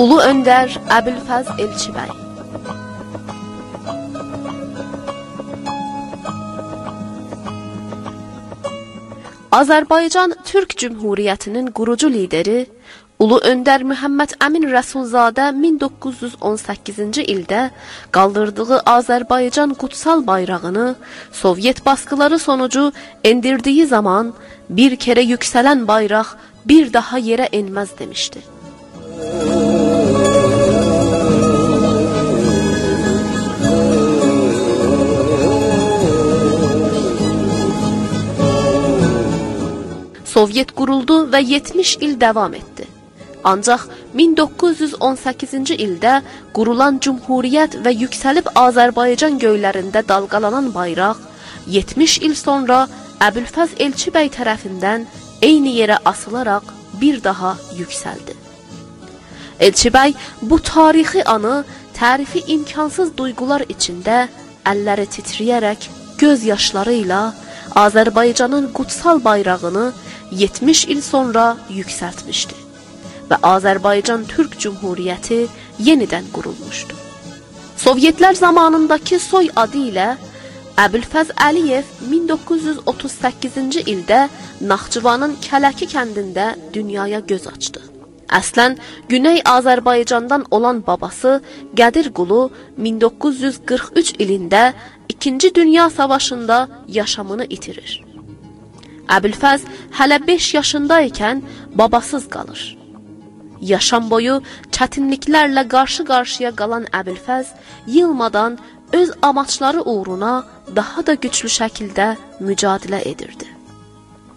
Ulu öndər Əbülfəz Elçibəy Azərbaycan Türk Cümhuriyyətinin qurucu lideri Ulu Öndər Məhəmməd Əmin Rəsulzadə 1918-ci ildə qaldırdığı Azərbaycan qutsal bayrağını Sovyet baskıları sonucu endirdiyi zaman bir kere yükselen bayraq bir daha yerə enməz demişdi. Sovyet quruldu və 70 il davam etdi. Ancaq 1918-ci ildə qurulan Cümhuriyyət və yüksəlib Azərbaycan göylərində dalğalanan bayraq 70 il sonra Əbülfəz Elçibəy tərəfindən eyni yerə asılaraq bir daha yüksəldi. Elçibəy bu tarixi anı tərifi imkansız duyğular içində əlləri titrəyərək göz yaşları ilə Azərbaycanın qutsal bayrağını 70 il sonra yüksəltmişdi və Azərbaycan Türk Cümhuriyyəti yenidən qurulmuşdu. Sovyetlər zamanındakı soy adı ilə Əbülfəz Əliyev 1938-ci ildə Naxçıvanın Kələki kəndində dünyaya göz açdı. Əslən, Güney Azərbaycandan olan babası Qədir Qulu 1943 ilində 2-ci Dünya Savaşında yaşamını itirir. Əbülfəz hələ 5 yaşında ikən babasız qalır. Yaşam boyu çətinliklərlə qarşı-qarşıya qalan Əbülfəz yılmadan öz amaçları uğruna daha da güclü şəkildə mücadilə edirdi.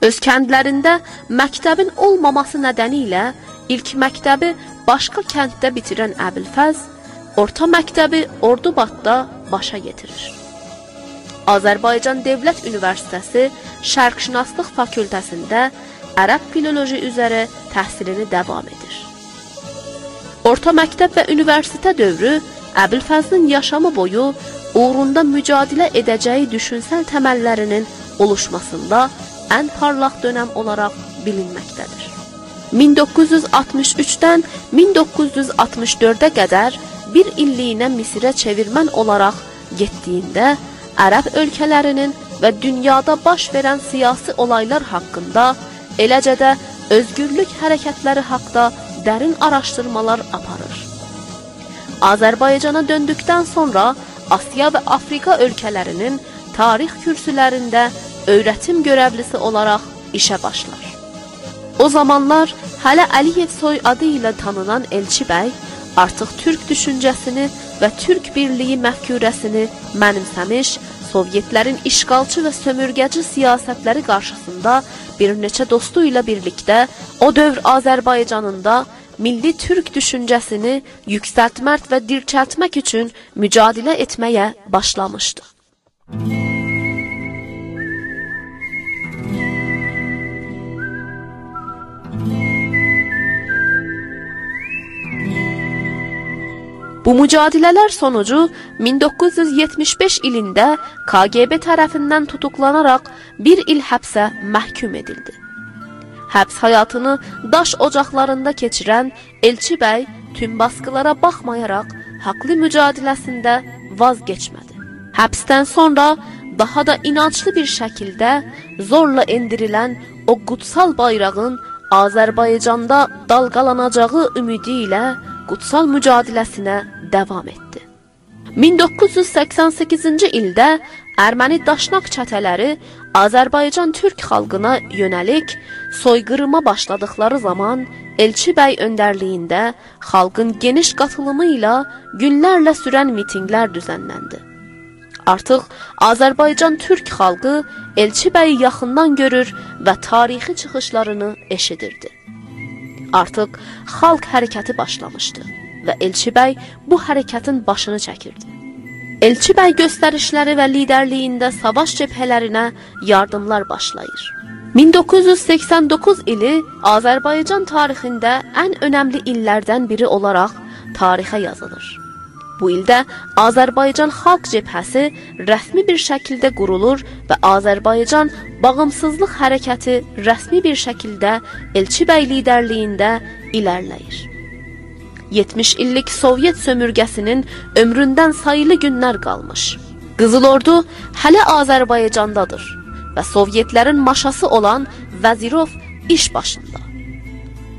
Öz kəndlərində məktəbin olmaması nədənilə ilk məktəbi başqa kənddə bitirən Əbülfəz orta məktəbi Ordubadda başa getirir. Azərbaycan Dövlət Universitəsi Şərqşünaslıq fakültəsində ərəb filoloji üzrə təhsilini davam edir. Orta məktəb və universitet dövrü Əbülfəzlin yaşamı boyu uğrunda mücadilə edəcəyi düşünsəl təməllərinin oluşmasında ən parlaq dönəm olaraq bilinməkdədir. 1963-dən 1964-ə qədər bir illiyinə Misirə çevirmən olaraq getdiyində ərəb ölkələrinin və dünyada baş verən siyasi olaylar haqqında, eləcə də özgürlük hərəkətləri haqqda dərin araşdırmalar aparır. Azərbaycana döndükdən sonra Asiya və Afrika ölkələrinin tarix kürsülərində öyrətim görəvlisi olaraq işə başlar. O zamanlar hələ Əliyev soy adı ilə tanınan Elçi bəy artıq türk düşüncəsini və türk birliyi məfkurəsini mənimsəmiş, Sovyetlərin işğalçı və sömürgəci siyasətləri qarşısında bir neçə dostu ilə birlikdə o dövr Azərbaycanında milli türk düşüncəsini yüksəltmək və dirçəltmək üçün mücadilə etməyə başlamışdı. Bu mücadilələr sonucu 1975 ilində KGB tərəfindən tutuklanaraq bir il həbsə məhkum edildi. Həbs həyatını daş ocaqlarında keçirən Elçi bəy tüm baskılara baxmayaraq haqlı mücadiləsində vazgeçmədi. Həbsdən sonra daha da inanclı bir şəkildə zorla endirilən o qutsal bayrağın Azərbaycanda dalğalanacağı ümidi ilə qutsal mücadiləsinə davam etdi. 1988-ci ildə Erməni daşnaq çətələri Azərbaycan türk xalqına yönəlik soyqırıma başladıkları zaman Elçi bəy öndərliyində xalqın geniş qatılımı ilə günlərlə sürən mitinqlər düzənləndi. Artıq Azərbaycan türk xalqı Elçi bəyi yaxından görür və tarixi çıxışlarını eşidirdi. Artıq xalq hərəkəti başlamışdı və Elçibəy bu hərəkətin başını çəkirdi. Elçibəy göstərişləri və liderliyində savaş cəbhələrinə yardımlar başlayır. 1989 ili Azərbaycan tarixində ən önəmli illərdən biri olaraq tarixə yazılır. Bu ildə Azərbaycan Xalq Cəbhəsi rəsmi bir şəkildə qurulur və Azərbaycan bağımsızlıq hərəkəti rəsmi bir şəkildə Elçi bəy liderliyində ilərləyir. 70 illik Sovyet sömürgəsinin ömründən sayılı günlər qalmış. Qızıl Ordu hələ Azərbaycandadır və Sovyetlərin maşası olan Vəzirov iş başında.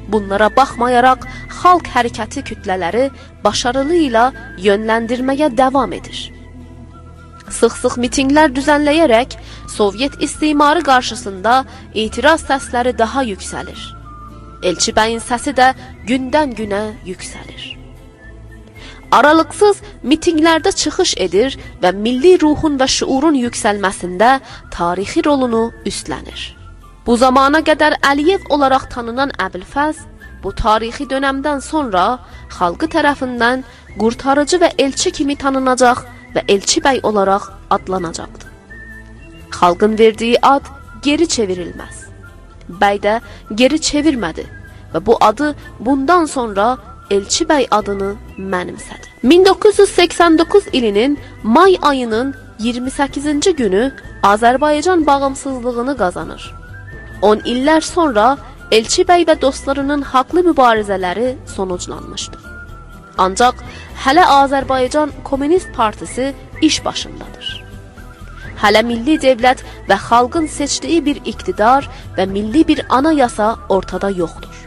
Bunlara baxmayaraq xalq hərəkəti kütlələri başarılı ilə yönləndirməyə davam edir. Sıx-sıx mitinqlər düzənləyərək Sovyet istimarı qarşısında etiraz səsləri daha yüksəlir. Elçi bəyin səsi də gündən-günə yüksəlir. Aralıqsız mitinqlərdə çıxış edir və milli ruhun və şuurun yüksəlməsində tarixi rolunu üstlənir. Bu zamana qədər Əliyev olaraq tanınan Əbilfəz bu tarixi dönəmdən sonra xalqı tərəfindən qurtarıcı və elçi kimi tanınacaq və elçi bəy olaraq adlanacaqdı. Xalqın verdiyi ad geri çevrilməz. Bəy də geri çevirmədi və bu adı bundan sonra Elçi bəy adını mənimsədi. 1989 ilinin may ayının 28-ci günü Azərbaycan bağımsızlığını qazanır. 10 illər sonra Elçi bəy və dostlarının haqlı mübarizələri sonuclanmışdı. Ancaq hələ Azərbaycan Komünist Partisi iş başındadır. Hələ milli dövlət və xalqın seçdiyi bir iqtidar və milli bir anayasa ortada yoxdur.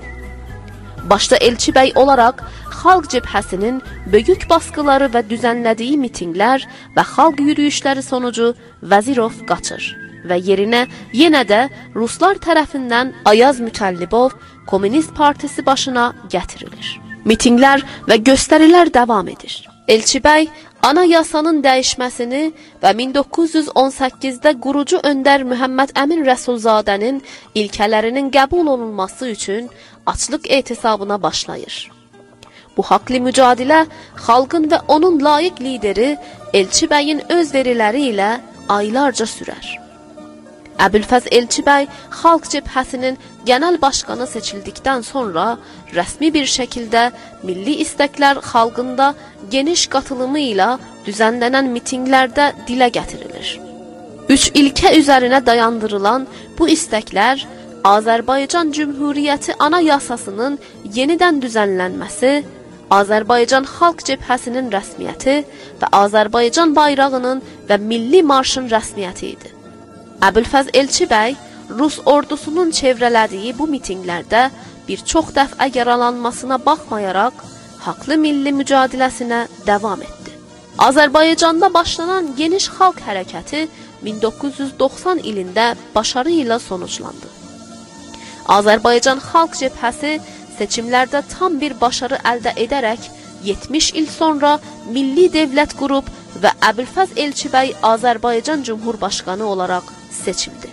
Başda Elçi bəy olaraq xalq cəbhəsinin böyük basqıları və düzənlədiyi mitinqlər və xalq yürüyüşləri sonucu Vəzirov qaçır və yerinə yenə də ruslar tərəfindən Ayaz Mütəllibov Komünist Partisi başına gətirilir. Mitinqlər və göstərilər davam edir. Elçi bəy anayasanın dəyişməsini və 1918-də qurucu öndər Məhəmməd Əmin Rəsulzadənin ilkələrinin qəbul olunması üçün açlıq etisabına başlayır. Bu haqlı mücadilə xalqın və onun layiq lideri Elçi bəyin öz veriləri ilə aylarca sürər. Əbülfəz Elçi bəy xalq cəbhəsinin genel başqanı seçildikdən sonra rəsmi bir şəkildə milli istəklər xalqında geniş qatılımı ilə düzənlənən mitinqlərdə dilə gətirilir. Üç ilkə üzərinə dayandırılan bu istəklər Azərbaycan Cümhuriyyəti Anayasasının yenidən düzənlənməsi, Azərbaycan Xalq Cəbhəsinin rəsmiyyəti və Azərbaycan bayrağının və milli marşın rəsmiyyəti idi. Əbülfəz Elçi bəy Rus ordusunun çevrələdiyi bu mitinqlərdə bir çox dəfə yaralanmasına baxmayaraq haqlı milli mücadiləsinə davam etdi. Azərbaycanda başlanan geniş xalq hərəkəti 1990 ilində başarı ilə sonuclandı. Azərbaycan Xalq Cəbhəsi seçimlərdə tam bir başarı əldə edərək 70 il sonra milli dövlət qurub və Əbülfəz Elçibəy Azərbaycan Cumhurbaşqanı olaraq seçildi.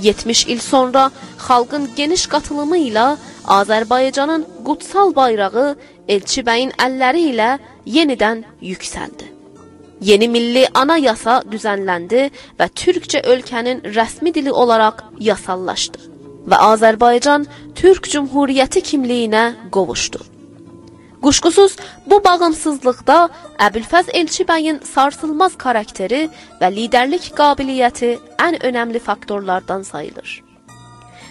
70 il sonra xalqın geniş qatılımı ilə Azərbaycanın qutsal bayrağı Elçibəyin əlləri ilə yenidən yüksəldi. Yeni milli anayasa düzənləndi və türkcə ölkənin rəsmi dili olaraq yasallaşdı və Azərbaycan Türk Cümhuriyyəti kimliyinə qovuşdu. Quşqusuz bu bağımsızlıqda Əbülfəz Elçibəyin sarsılmaz karakteri və liderlik qabiliyyəti ən önəmli faktorlardan sayılır.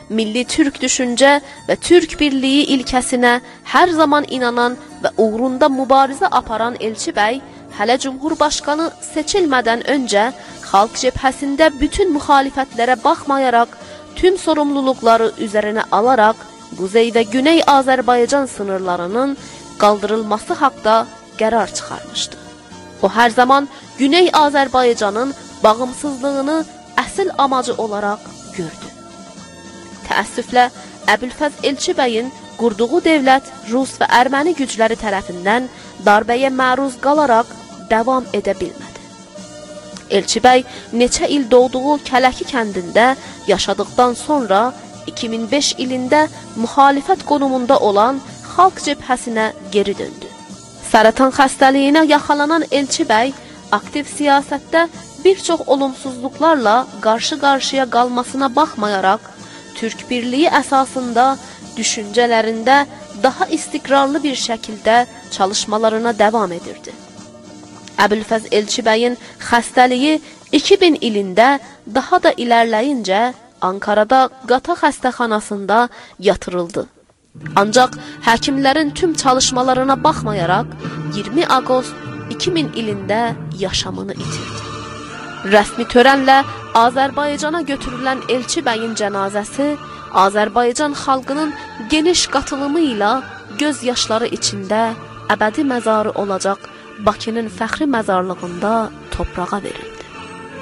Milli türk düşüncə və türk birliyi ilkəsinə hər zaman inanan və uğrunda mübarizə aparan Elçibəy hələ Cumhurbaşqanı seçilmədən öncə xalq cəbhəsində bütün müxalifətlərə baxmayaraq tüm sorumluluqları üzərinə alaraq Quzey və Güney Azərbaycan sınırlarının qaldırılması haqda qərar çıxarmışdı. O hər zaman Güney Azərbaycanın bağımsızlığını əsl amacı olaraq gördü. Təəssüflə Əbülfəz Elçibəyin qurduğu dövlət Rus və Erməni gücləri tərəfindən darbəyə məruz qalaraq davam edə bilmədi. Elçibəy neçə il doğduğu Kələki kəndində yaşadıqdan sonra 2005 ilində müxalifət qonumunda olan xalq cəbhəsinə geri döndü. Səratan xəstəliyinə yaxalanan Elçibəy aktiv siyasətdə bir çox olumsuzluqlarla qarşı-qarşıya qalmasına baxmayaraq, Türk birliyi əsasında düşüncələrində daha istiqrarlı bir şəkildə çalışmalarına davam edirdi. Əbülfəz Elçibəyin xəstəliyi 2000 ilində daha da ilərləyincə Ankarada qata xəstəxanasında yatırıldı Ancaq həkimlərin tüm çalışmalarına baxmayaraq 20 avqust 2000 ilində yaşamını itirdi. Rəsmi törənlə Azərbaycana götürülən Elçi bəyin cənazəsi Azərbaycan xalqının geniş qatılımı ilə göz yaşları içində əbədi məzarı olacaq Bakının fəxri məzarlığında toprağa verildi.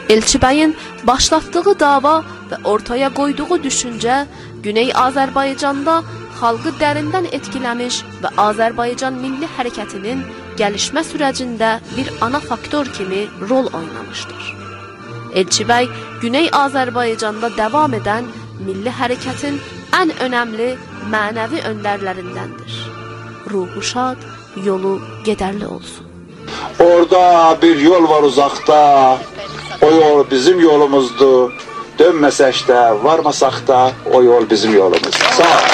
Elçi bəyin başlatdığı dava və ortaya qoyduğu düşüncə Güney Azərbaycanda xalqı dərindən etkiləmiş və Azərbaycan milli hərəkətinin gəlişmə sürəcində bir ana faktor kimi rol oynamışdır. Elçibəy Güney Azərbaycanda davam edən milli hərəkətin ən önəmli mənəvi öndərlərindəndir. Ruhu şad, yolu gedərli olsun. Orada bir yol var uzaqda, o yol bizim yolumuzdur. Dönməsək də, varmasaq da o yol bizim yolumuz. Sağ ol.